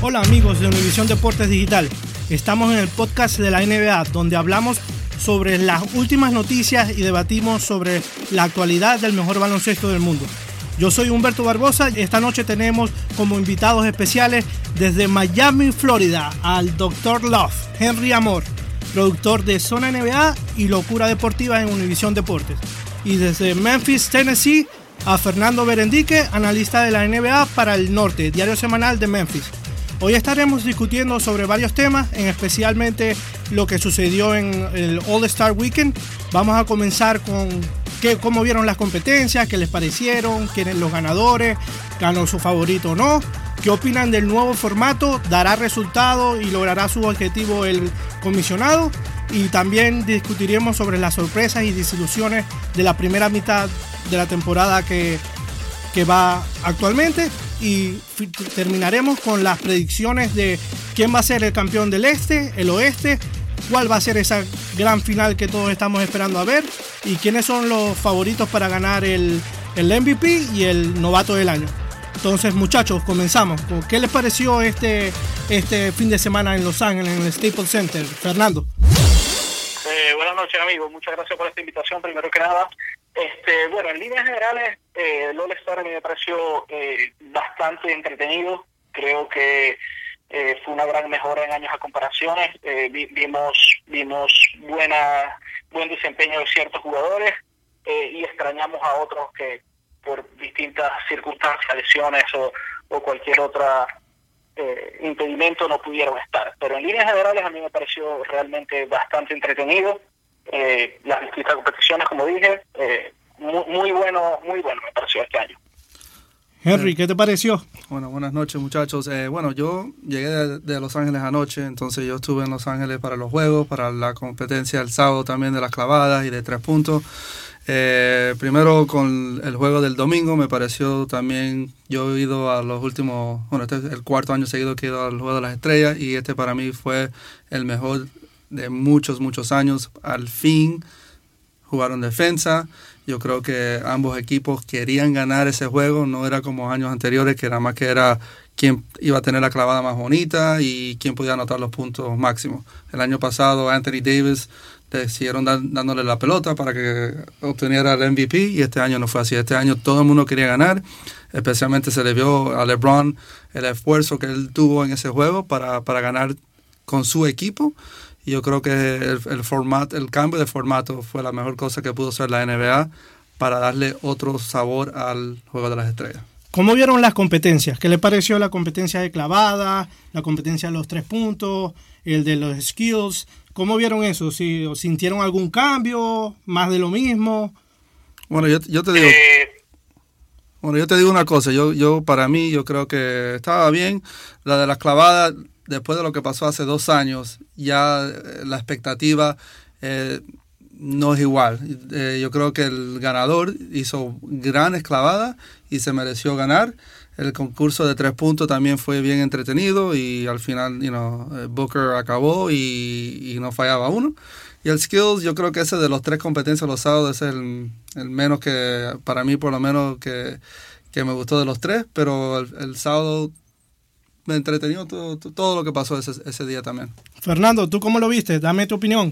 Hola amigos de Univisión Deportes Digital. Estamos en el podcast de la NBA donde hablamos sobre las últimas noticias y debatimos sobre la actualidad del mejor baloncesto del mundo. Yo soy Humberto Barbosa y esta noche tenemos como invitados especiales desde Miami, Florida, al Dr. Love, Henry Amor, productor de Zona NBA y Locura Deportiva en Univisión Deportes. Y desde Memphis, Tennessee, a Fernando Berendique, analista de la NBA para el Norte, diario semanal de Memphis. Hoy estaremos discutiendo sobre varios temas, en especialmente lo que sucedió en el All Star Weekend. Vamos a comenzar con qué, cómo vieron las competencias, qué les parecieron, quiénes los ganadores, ganó su favorito o no, qué opinan del nuevo formato, dará resultado y logrará su objetivo el comisionado. Y también discutiremos sobre las sorpresas y desilusiones de la primera mitad de la temporada que, que va actualmente y terminaremos con las predicciones de quién va a ser el campeón del este, el oeste, cuál va a ser esa gran final que todos estamos esperando a ver y quiénes son los favoritos para ganar el, el MVP y el novato del año. Entonces muchachos, comenzamos. ¿Con ¿Qué les pareció este, este fin de semana en Los Ángeles, en el Staples Center? Fernando. Eh, buenas noches, amigos. Muchas gracias por esta invitación, primero que nada. Este, en líneas generales, eh, el All-Star a mí me pareció eh, bastante entretenido. Creo que eh, fue una gran mejora en años a comparaciones. Eh, vi- vimos vimos buena buen desempeño de ciertos jugadores eh, y extrañamos a otros que por distintas circunstancias, lesiones o, o cualquier otra eh, impedimento no pudieron estar. Pero en líneas generales a mí me pareció realmente bastante entretenido. Eh, las distintas competiciones, como dije, eh, muy, muy bueno, muy bueno me pareció este año. Henry, ¿qué te pareció? Bueno, buenas noches muchachos. Eh, bueno, yo llegué de, de Los Ángeles anoche, entonces yo estuve en Los Ángeles para los juegos, para la competencia el sábado también de las clavadas y de tres puntos. Eh, primero con el juego del domingo me pareció también, yo he ido a los últimos, bueno, este es el cuarto año seguido que he ido al juego de las estrellas y este para mí fue el mejor de muchos, muchos años. Al fin jugaron defensa. Yo creo que ambos equipos querían ganar ese juego, no era como años anteriores que era más que era quién iba a tener la clavada más bonita y quién podía anotar los puntos máximos. El año pasado Anthony Davis decidieron dándole la pelota para que obtuviera el MVP y este año no fue así. Este año todo el mundo quería ganar, especialmente se le vio a LeBron el esfuerzo que él tuvo en ese juego para, para ganar con su equipo. Y yo creo que el, el, format, el cambio de formato fue la mejor cosa que pudo hacer la NBA para darle otro sabor al juego de las estrellas. ¿Cómo vieron las competencias? ¿Qué les pareció la competencia de clavada, la competencia de los tres puntos, el de los skills? ¿Cómo vieron eso? ¿Si sintieron algún cambio, más de lo mismo? Bueno, yo, yo te digo, bueno, yo te digo una cosa, yo, yo para mí yo creo que estaba bien. La de las clavadas, después de lo que pasó hace dos años, ya eh, la expectativa eh, no es igual. Eh, yo creo que el ganador hizo grandes clavadas y se mereció ganar. El concurso de tres puntos también fue bien entretenido y al final, you know, Booker acabó y, no fallaba uno. Y el skills, yo creo que ese de los tres competencias los sábados es el, el menos que, para mí por lo menos, que, que me gustó de los tres, pero el, el sábado me entretenió todo, todo lo que pasó ese, ese, día también. Fernando, ¿tú cómo lo viste? Dame tu opinión.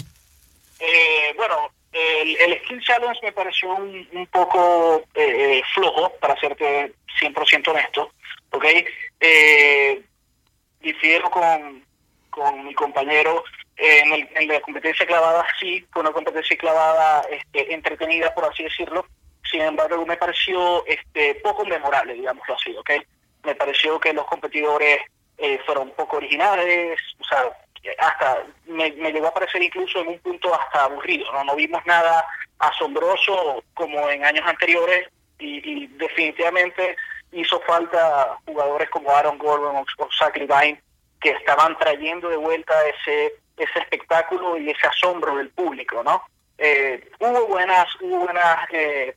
Eh, bueno, el, el Skill Challenge me pareció un, un poco eh, flojo, para serte 100% honesto, ¿ok? Eh, difiero con, con mi compañero en, el, en, la competencia clavada sí, fue una competencia clavada este, entretenida, por así decirlo. Sin embargo, me pareció este, poco memorable, digámoslo así, ¿ok? Me pareció que los competidores eh, fueron poco originales, o sea, hasta me, me, llegó a parecer incluso en un punto hasta aburrido, ¿no? No vimos nada asombroso como en años anteriores y, definitivamente hizo falta jugadores como Aaron Gordon o, o Zach Levine que estaban trayendo de vuelta ese ese espectáculo y ese asombro del público, ¿no? Eh, hubo buenas, hubo buenas eh,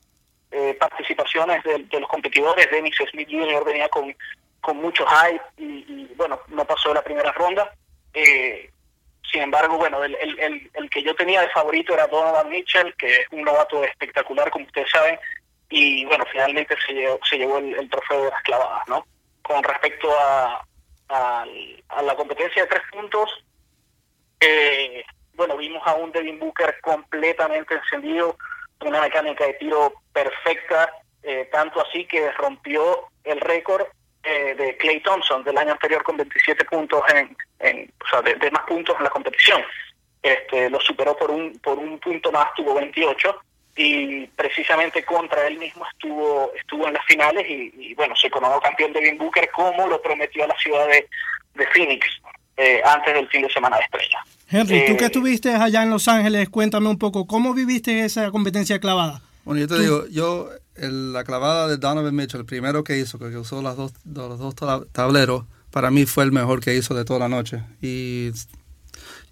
eh, participaciones de, de, los competidores. Dennis Smith Jr. venía con, con mucho hype y, bueno, no pasó la primera ronda. Eh, sin embargo, bueno, el, el, que yo tenía de favorito era Donovan Mitchell, que es un novato espectacular, como ustedes saben, y bueno, finalmente se llevó, el trofeo de las clavadas, ¿no? Con respecto a, a, a la competencia de tres puntos, eh, bueno, vimos a un Devin Booker completamente encendido, una mecánica de tiro perfecta, eh, tanto así que rompió el récord eh, de Clay Thompson del año anterior con 27 puntos en, en o sea, de, de, más puntos en la competición. Este, lo superó por un por un punto más, tuvo 28 y precisamente contra él mismo estuvo estuvo en las finales y, bueno, se coronó campeón Devin Booker como lo prometió a la ciudad de, de Phoenix eh, antes del fin de semana de estrella. Henry, tú que estuviste allá en Los Ángeles, cuéntame un poco, ¿cómo viviste esa competencia clavada? Bueno, yo te ¿Tú? digo, yo, el, la clavada de Donovan Mitchell, el primero que hizo, que usó las dos, los dos tableros, para mí fue el mejor que hizo de toda la noche. Y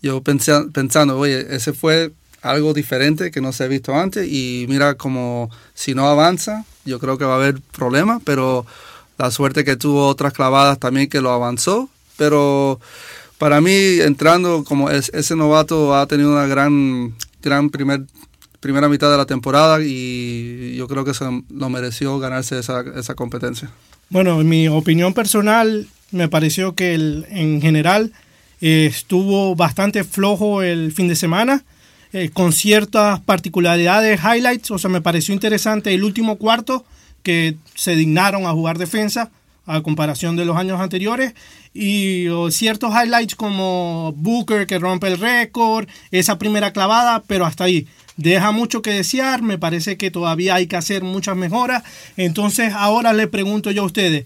yo pensé, pensando, oye, ese fue algo diferente que no se ha visto antes y mira como si no avanza, yo creo que va a haber problemas, pero la suerte que tuvo otras clavadas también que lo avanzó, pero para mí entrando como es, ese novato ha tenido una gran gran primer primera mitad de la temporada y yo creo que se lo mereció ganarse esa, esa competencia. Bueno, en mi opinión personal me pareció que el, en general eh, estuvo bastante flojo el fin de semana eh, con ciertas particularidades, highlights, o sea, me pareció interesante el último cuarto que se dignaron a jugar defensa a comparación de los años anteriores y o, ciertos highlights como Booker que rompe el récord, esa primera clavada, pero hasta ahí. Deja mucho que desear, me parece que todavía hay que hacer muchas mejoras. Entonces ahora le pregunto yo a ustedes,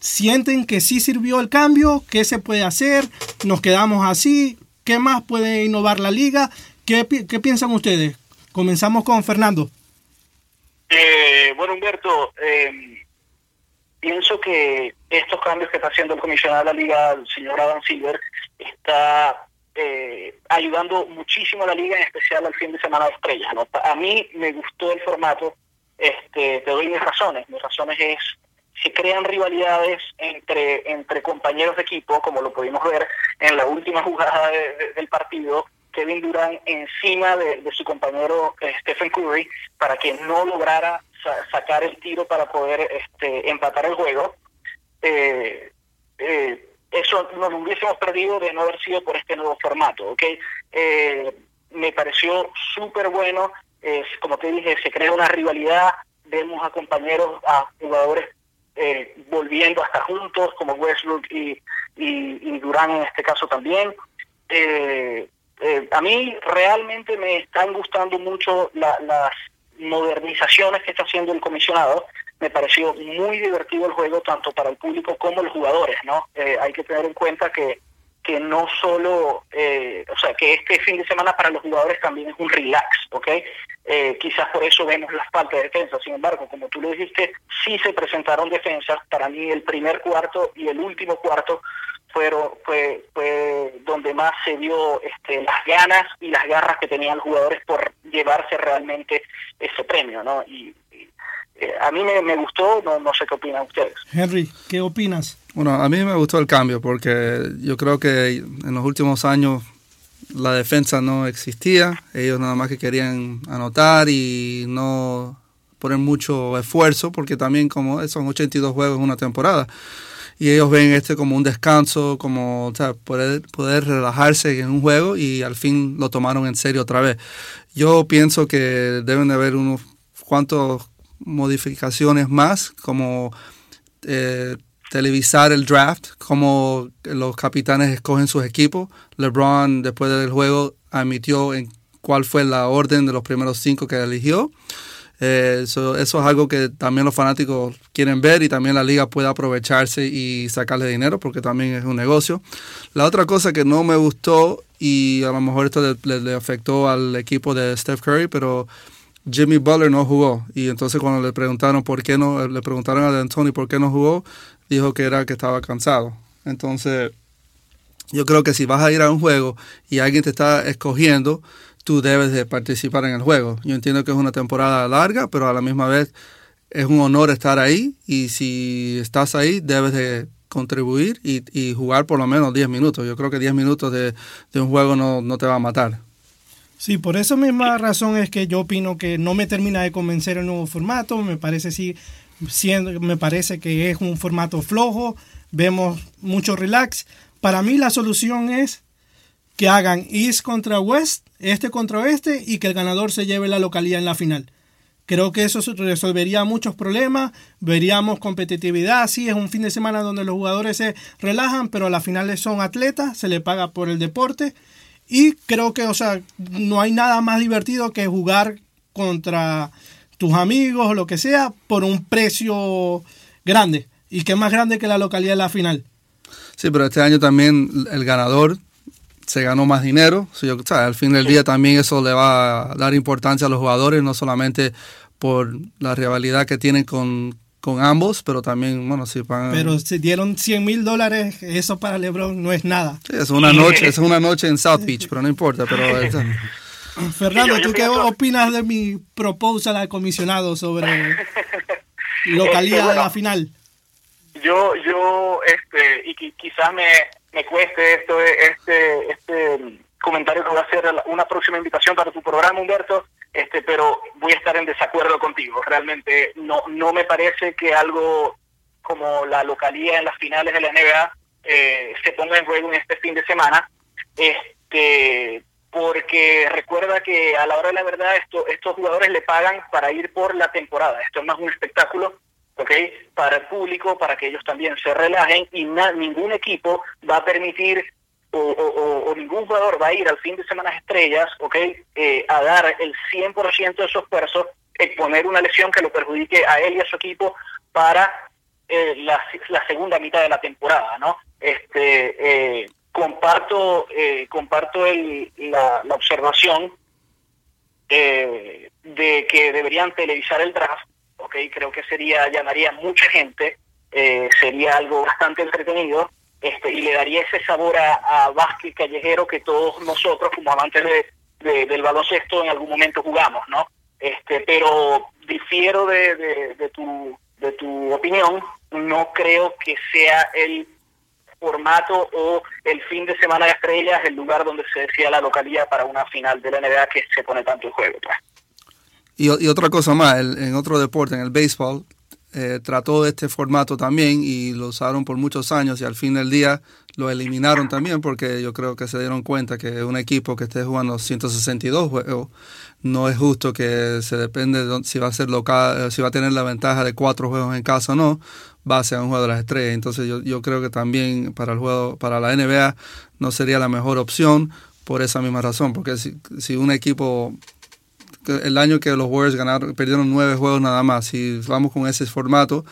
¿sienten que sí sirvió el cambio? ¿Qué se puede hacer? ¿Nos quedamos así? ¿Qué más puede innovar la liga? ¿Qué, qué piensan ustedes? Comenzamos con Fernando. Eh, bueno, Humberto, eh, pienso que estos cambios que está haciendo el comisionado de la liga, el señor Adam Silver, está eh, ayudando muchísimo a la liga, en especial al fin de semana de estrellas. A mí me gustó el formato, este, te doy mis razones. Mis razones es, se crean rivalidades entre, entre compañeros de equipo, como lo pudimos ver en la última jugada de, del partido, Kevin Durant encima de, de su compañero eh, Stephen Curry para que no lograra sa sacar el tiro para poder este, empatar el juego. Eh, eh, eso no lo hubiésemos perdido de no haber sido por este nuevo formato, ¿ok? Eh, me pareció súper bueno, eh, como te dije, se crea una rivalidad, vemos a compañeros, a jugadores volviendo hasta juntos, como Westbrook y, y, y Durán en este caso también. Eh, eh, a mí realmente me están gustando mucho la, las modernizaciones que está haciendo el comisionado. me pareció muy divertido el juego tanto para el público como los jugadores, ¿no? Eh, hay que tener en cuenta que que no solo, eh, o sea, que este fin de semana para los jugadores también es un relax, ¿ok? Eh, quizás por eso vemos las faltas de defensa, sin embargo, como tú lo dijiste, sí se presentaron defensas, para mí el primer cuarto y el último cuarto fueron, fue, fue donde más se vio este, las ganas y las garras que tenían los jugadores por llevarse realmente ese premio, ¿no? Y, eh, a mí me, gustó, no, no sé qué opinan ustedes. Henry, ¿qué opinas? Bueno, a mí me gustó el cambio porque yo creo que en los últimos años la defensa no existía, ellos nada más que querían anotar y no poner mucho esfuerzo porque también como son 82 juegos en una temporada y ellos ven este como un descanso, como poder, poder relajarse en un juego y al fin lo tomaron en serio otra vez. Yo pienso que deben de haber unos cuantos modificaciones más, como eh, televisar el draft, como los capitanes escogen sus equipos. LeBron, después del juego, admitió en cuál fue la orden de los primeros cinco que eligió. Eh, eso, es algo que también los fanáticos quieren ver y también la liga puede aprovecharse y sacarle dinero porque también es un negocio. La otra cosa que no me gustó y a lo mejor esto le afectó al equipo de Steph Curry, pero Jimmy Butler no jugó y entonces cuando le preguntaron por qué no, le preguntaron a D'Antoni por qué no jugó, dijo que era que estaba cansado. Entonces, yo creo que si vas a ir a un juego y alguien te está escogiendo, tú debes de participar en el juego. Yo entiendo que es una temporada larga, pero a la misma vez es un honor estar ahí y si estás ahí debes de contribuir y, jugar por lo menos 10 minutos. Yo creo que 10 minutos de, un juego no, no te va a matar. Sí, por esa misma razón es que yo opino que no me termina de convencer el nuevo formato. Me parece sí, me parece que es un formato flojo. Vemos mucho relax. Para mí la solución es que hagan East contra West, este contra oeste y que el ganador se lleve la localidad en la final. Creo que eso resolvería muchos problemas, veríamos competitividad, sí, es un fin de semana donde los jugadores se relajan, pero a la final son atletas, se les paga por el deporte y creo que, o sea, no hay nada más divertido que jugar contra tus amigos o lo que sea por un precio grande. Y que es más grande que la localidad de la final. Sí, pero este año también el ganador se ganó más dinero. O sea, al fin del día también eso le va a dar importancia a los jugadores, no solamente por la rivalidad que tienen con, con ambos, pero también, bueno, si pagan... Pero si dieron 100 mil dólares, eso para LeBron no es nada. Sí, es una noche, es una noche en South Beach, pero no importa, pero... Fernando, ¿tú qué opinas de mi proposal al comisionado sobre localidad de la final? Yo, yo, este, y quizás me, me cueste esto, este, este comentario que voy a hacer una próxima invitación para tu programa, Humberto, este, pero voy a estar en desacuerdo contigo. Realmente no, no me parece que algo como la localía en las finales de la NBA eh, se ponga en juego en este fin de semana, este, porque recuerda que a la hora de la verdad esto, estos jugadores le pagan para ir por la temporada. Esto es más un espectáculo ¿okay? para el público, para que ellos también se relajen y ningún equipo va a permitir o, ningún jugador va a ir al fin de semana estrellas, ¿ok? Eh, a dar el 100% de su esfuerzo, exponer una lesión que lo perjudique a él y a su equipo para eh, la, segunda mitad de la temporada, ¿no? Este, eh, comparto comparto el, la, observación de que deberían televisar el draft, ¿ok? Creo que sería, llamaría mucha gente, sería algo bastante entretenido este, y le daría ese sabor a, a callejero que todos nosotros como amantes de, del baloncesto en algún momento jugamos, ¿no? Este, pero difiero de, de, tu, de tu opinión, no creo que sea el formato o el fin de semana de estrellas el lugar donde se decía la localidad para una final de la NBA que se pone tanto en juego. Pues. Y, y, otra cosa más, en otro deporte, en el béisbol, eh, trató este formato también y lo usaron por muchos años y al fin del día lo eliminaron también porque yo creo que se dieron cuenta que un equipo que esté jugando 162 juegos no es justo que se depende de si va a ser local, si va a tener la ventaja de cuatro juegos en casa o no, va a ser un juego de las estrellas. Entonces yo, yo creo que también para el juego, para la NBA no sería la mejor opción por esa misma razón, porque si un equipo el año que los Warriors ganaron, perdieron nueve juegos nada más. Si vamos con ese formato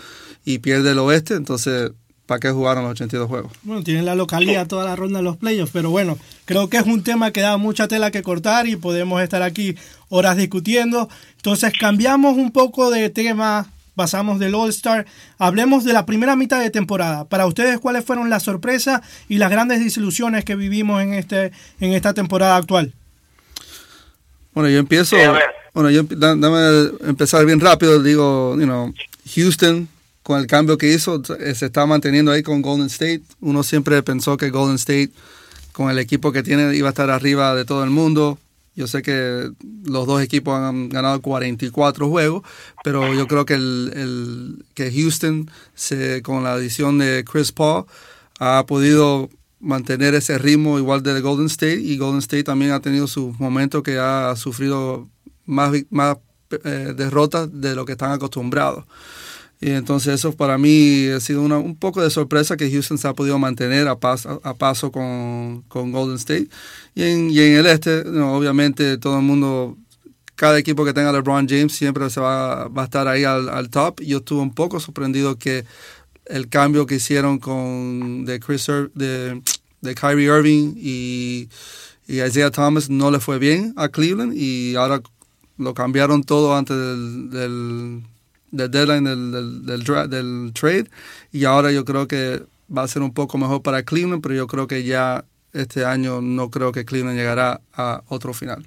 y pierde el oeste, entonces ¿para qué jugaron los 82 juegos? Bueno, tienen la localidad toda la ronda de los playoffs, pero bueno, creo que es un tema que da mucha tela que cortar y podemos estar aquí horas discutiendo. Entonces cambiamos un poco de tema, pasamos del All-Star, hablemos de la primera mitad de temporada. Para ustedes, ¿cuáles fueron las sorpresas y las grandes desilusiones que vivimos en, este, en esta temporada actual? Bueno, yo empiezo. bueno, yo dame empezar bien rápido. Digo, you know, Houston con el cambio que hizo eh, se está manteniendo ahí con Golden State. Uno siempre pensó que Golden State con el equipo que tiene iba a estar arriba de todo el mundo. Yo sé que los dos equipos han ganado 44 juegos, pero yo creo que el, que Houston se, con la adición de Chris Paul ha podido mantener ese ritmo igual de Golden State y Golden State también ha tenido sus momentos que ha sufrido más, más eh, derrotas de lo que están acostumbrados. Y entonces eso para mí ha sido una, un poco de sorpresa que Houston se ha podido mantener a paso, a paso con, con Golden State. Y en, y en el este, obviamente todo el mundo, cada equipo que tenga LeBron James siempre se va, va a estar ahí al, al top. Yo estuve un poco sorprendido que el cambio que hicieron con de Chris de, de Kyrie Irving y, Isaiah Thomas no le fue bien a Cleveland y ahora lo cambiaron todo antes del, del, deadline del, del, del, trade y ahora yo creo que va a ser un poco mejor para Cleveland, pero yo creo que ya este año no creo que Cleveland llegará a otro final.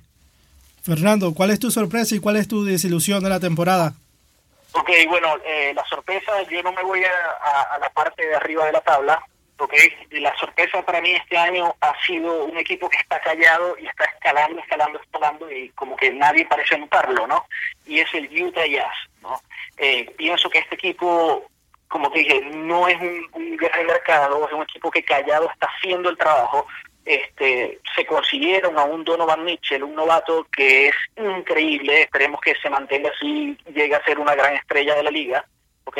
Fernando, ¿cuál es tu sorpresa y cuál es tu desilusión de la temporada? Ok, bueno, eh, la sorpresa, yo no me voy a, la parte de arriba de la tabla, ok. La sorpresa para mí este año ha sido un equipo que está callado y está escalando, escalando, escalando y como que nadie parece notarlo, ¿no? Y es el Utah Jazz, ¿no? Eh, pienso que este equipo, como te dije, no es un, un gran mercado, es un equipo que callado está haciendo el trabajo, este, se consiguieron a un Donovan Mitchell, un novato que es increíble, esperemos que se mantenga así, llegue a ser una gran estrella de la liga, ¿ok?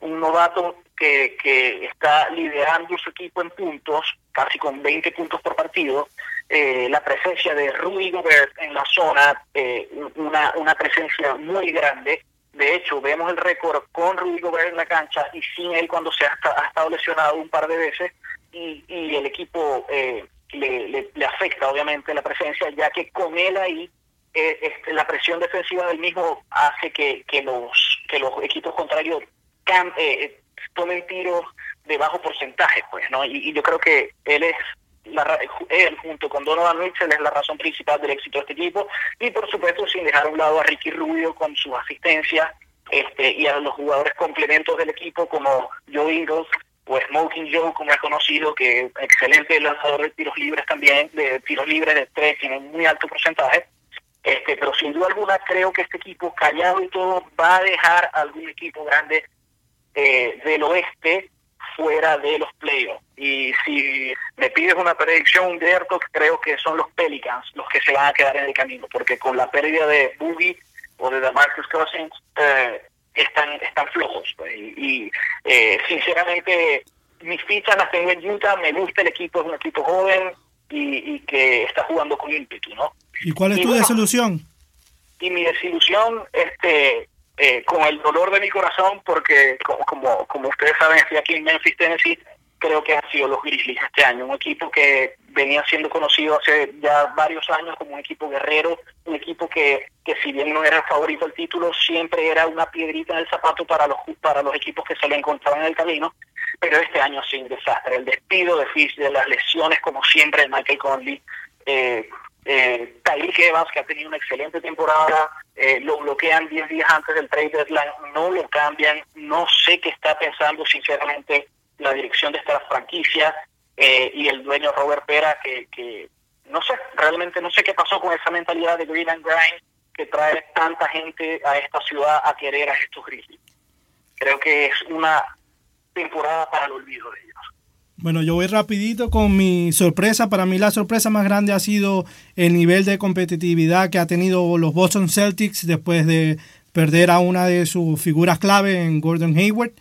Un novato que, que está liderando su equipo en puntos, casi con 20 puntos por partido, eh, la presencia de Rudy Gobert en la zona, eh, una, una presencia muy grande, de hecho, vemos el récord con Rudy Gobert en la cancha y sin él cuando se ha, estado lesionado un par de veces y, y el equipo eh, le, le, afecta obviamente la presencia, ya que con él ahí eh, este, la presión defensiva del mismo hace que, que los que los equipos contrarios can, eh, tomen tiros de bajo porcentaje, pues, ¿no? Y, yo creo que él es la, él junto con Donovan Mitchell es la razón principal del éxito de este equipo y por supuesto sin dejar a un lado a Ricky Rubio con su asistencia este, y a los jugadores complementos del equipo como Joe Ingles o Smoking Joe, como es conocido, que excelente lanzador de tiros libres también, de tiros libres de tres, tiene muy alto porcentaje. Este, pero sin duda alguna creo que este equipo, callado y todo, va a dejar algún equipo grande eh, del oeste fuera de los playoffs. Y si me pides una predicción, Humberto, creo que son los Pelicans los que se van a quedar en el camino, porque con la pérdida de Boogie o de Marcus Cousins, eh, están, están flojos. Pues, y, eh, sinceramente, mis fichas las tengo en Utah, me gusta el equipo, es un equipo joven y, que está jugando con ímpetu, ¿no? ¿Y cuál es tu desilusión? Y mi desilusión, este, eh, con el dolor de mi corazón, porque como, como, como ustedes saben, estoy aquí en Memphis, Tennessee, creo que han sido los Grizzlies este año, un equipo que venía siendo conocido hace ya varios años como un equipo guerrero, un equipo que, que si bien no era el favorito al título, siempre era una piedrita en el zapato para los para los equipos que se le encontraban en el camino, pero este año sido un desastre, el despido de Fish, de las lesiones como siempre de Michael Conley, eh, eh, Tyreek que ha tenido una excelente temporada, eh, lo bloquean 10 días antes del trade deadline, no lo cambian, no sé qué está pensando sinceramente la dirección de esta franquicia eh, y el dueño Robert Pera, que, no sé, realmente no sé qué pasó con esa mentalidad de Green and Grind que trae tanta gente a esta ciudad a querer a estos Grizzlies. Creo que es una temporada para el olvido de ellos. Bueno, yo voy rapidito con mi sorpresa. Para mí la sorpresa más grande ha sido el nivel de competitividad que ha tenido los Boston Celtics después de perder a una de sus figuras clave en Gordon Hayward.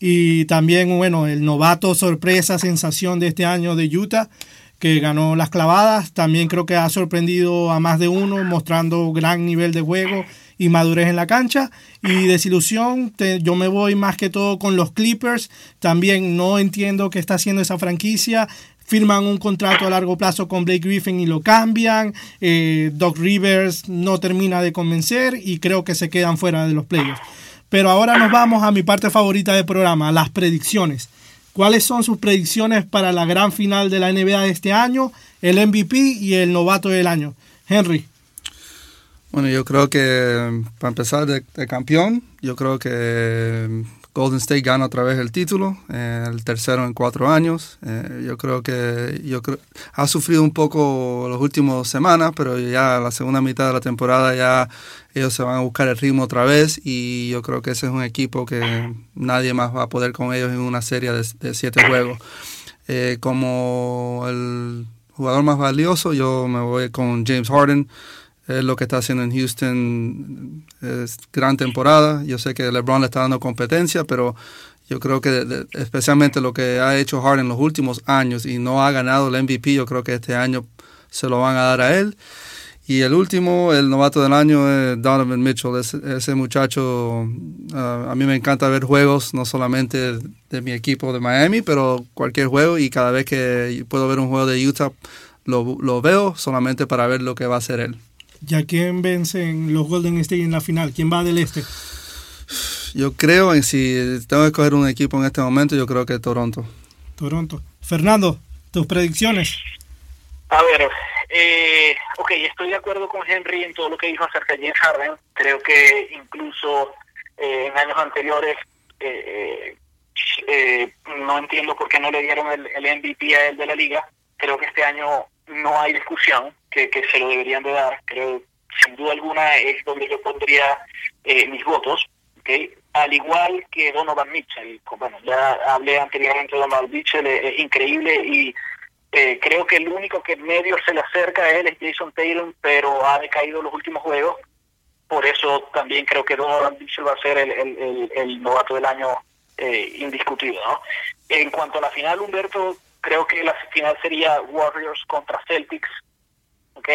Y también, bueno, el novato sorpresa, sensación de este año de Utah, que ganó las clavadas. También creo que ha sorprendido a más de uno, mostrando gran nivel de juego y madurez en la cancha. Y desilusión, yo me voy más que todo con los Clippers. También no entiendo qué está haciendo esa franquicia. Firman un contrato a largo plazo con Blake Griffin y lo cambian. Eh, Doc Rivers no termina de convencer y creo que se quedan fuera de los playoffs. Pero ahora nos vamos a mi parte favorita del programa, las predicciones. ¿Cuáles son sus predicciones para la gran final de la NBA de este año, el MVP y el novato del año? Henry. Bueno, yo creo que para empezar de, campeón, yo creo que Golden State gana otra vez el título, eh, el tercero en cuatro años. Eh, yo creo que yo ha sufrido un poco las últimas semanas, pero ya la segunda mitad de la temporada ya ellos se van a buscar el ritmo otra vez y yo creo que ese es un equipo que nadie más va a poder con ellos en una serie de, siete juegos. Eh, como el jugador más valioso, yo me voy con James Harden lo que está haciendo en Houston es gran temporada. Yo sé que LeBron le está dando competencia, pero yo creo que especialmente lo que ha hecho Harden en los últimos años y no ha ganado el MVP, yo creo que este año se lo van a dar a él. Y el último, el novato del año, es Donovan Mitchell. Ese, muchacho, ah, a mí me encanta ver juegos, no solamente de mi equipo de Miami, pero cualquier juego. Y cada vez que puedo ver un juego de Utah, lo, lo veo solamente para ver lo que va a hacer él. ¿Ya quién vencen los Golden State en la final? ¿Quién va del este? Yo creo en si tengo que escoger un equipo en este momento, yo creo que Toronto. Toronto. Fernando, tus predicciones. A ver, eh, ok, estoy de acuerdo con Henry en todo lo que dijo acerca de James Harden. Creo que incluso eh, en años anteriores eh, eh, no entiendo por qué no le dieron el, el MVP a él de la liga. Creo que este año no hay discusión que, se lo deberían de dar. Creo, sin duda alguna, es donde yo pondría eh, mis votos. ¿okay? Al igual que Donovan Mitchell. Bueno, ya hablé anteriormente de Donovan Mitchell, es, increíble y eh, creo que el único que medio se le acerca a él es Jason Taylor, pero ha decaído los últimos juegos. Por eso también creo que Donovan Mitchell va a ser el, el, el, novato del año eh, indiscutido. ¿no? En cuanto a la final, Humberto, creo que la final sería Warriors contra Celtics, ¿ok?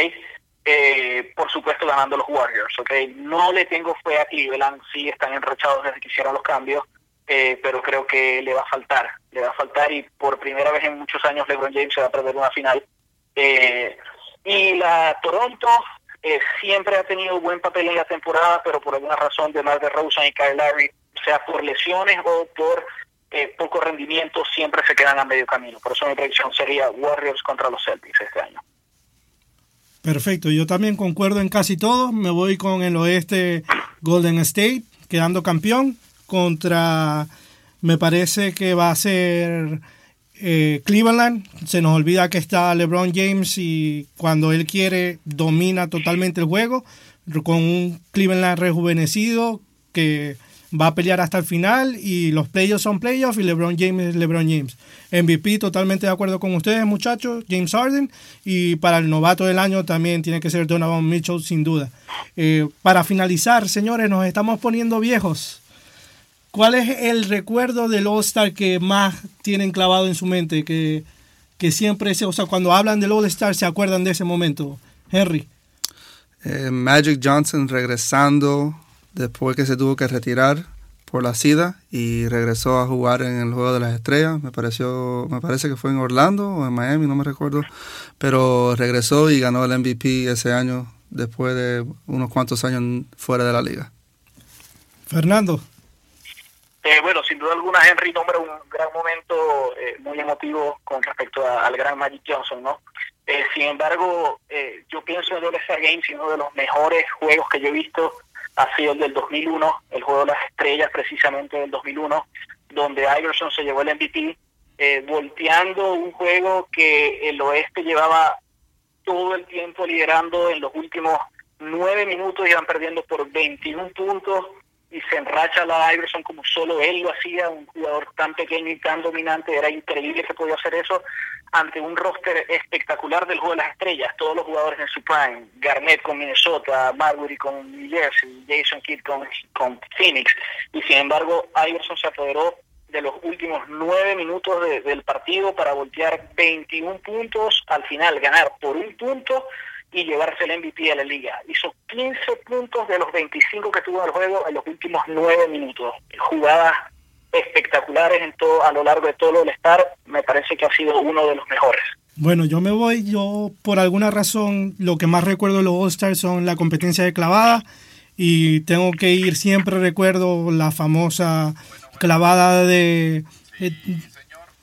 Eh, por supuesto ganando los Warriors, ¿ok? No le tengo fe a Cleveland, sí están enrachados desde que hicieron los cambios, eh, pero creo que le va a faltar, le va a faltar y por primera vez en muchos años LeBron James se va a perder una final. Eh, y la Toronto siempre ha tenido buen papel en la temporada, pero por alguna razón de de Rosen y Kyle Larry, sea por lesiones o por poco rendimiento siempre se quedan a medio camino. Por eso mi predicción sería Warriors contra los Celtics este año. Perfecto, yo también concuerdo en casi todo. Me voy con el oeste Golden State, quedando campeón contra, me parece que va a ser eh, Cleveland. Se nos olvida que está LeBron James y cuando él quiere domina totalmente el juego con un Cleveland rejuvenecido que va a pelear hasta el final y los playoffs son playoffs y LeBron James es LeBron James. MVP totalmente de acuerdo con ustedes muchachos, James Harden y para el novato del año también tiene que ser Donovan Mitchell sin duda. Eh, para finalizar, señores, nos estamos poniendo viejos. ¿Cuál es el recuerdo del All-Star que más tienen clavado en su mente? Que, que siempre, o sea, cuando hablan del All-Star se acuerdan de ese momento. Henry. Eh, Magic Johnson regresando después que se tuvo que retirar por la SIDA y regresó a jugar en el Juego de las Estrellas. Me pareció, me parece que fue en Orlando o en Miami, no me recuerdo, pero regresó y ganó el MVP ese año después de unos cuantos años fuera de la liga. Fernando. Eh, bueno, sin duda alguna Henry nombra un gran momento eh, muy emotivo con respecto al gran Magic Johnson, ¿no? Eh, sin embargo, yo pienso en el All-Star Games, uno de los mejores juegos que yo he visto ha sido el del 2001, el juego de las estrellas precisamente del 2001, donde Iverson se llevó el MVP, eh, volteando un juego que el oeste llevaba todo el tiempo liderando en los últimos nueve minutos, iban perdiendo por 21 puntos y se enracha la Iverson como solo él lo hacía, un jugador tan pequeño y tan dominante, era increíble que podía hacer eso ante un roster espectacular del juego de las estrellas, todos los jugadores en su prime, Garnett con Minnesota, Marbury con New Jersey, Jason Kidd con, con Phoenix, y sin embargo Iverson se apoderó de los últimos nueve minutos del partido para voltear 21 puntos, al final ganar por un punto y llevarse el MVP de la liga. Hizo 15 puntos de los 25 que tuvo en el juego en los últimos nueve minutos. Jugadas espectaculares en todo a lo largo de todo el Star. Me parece que ha sido uno de los mejores. Bueno, yo me voy, yo por alguna razón lo que más recuerdo de los All-Stars son la competencia de clavada y tengo que ir siempre recuerdo la famosa clavada de,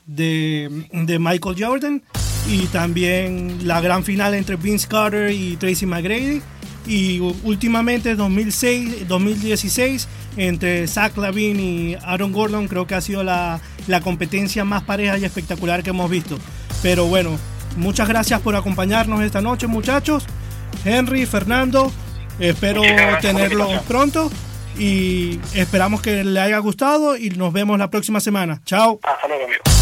de, de Michael Jordan y también la gran final entre Vince Carter y Tracy McGrady y últimamente 2006, 2016 entre Zach Lavin y Aaron Gordon creo que ha sido la, la competencia más pareja y espectacular que hemos visto. Pero bueno, muchas gracias por acompañarnos esta noche, muchachos. Henry, Fernando, espero tenerlos pronto y esperamos que le haya gustado y nos vemos la próxima semana. Chao. Hasta luego, amigo.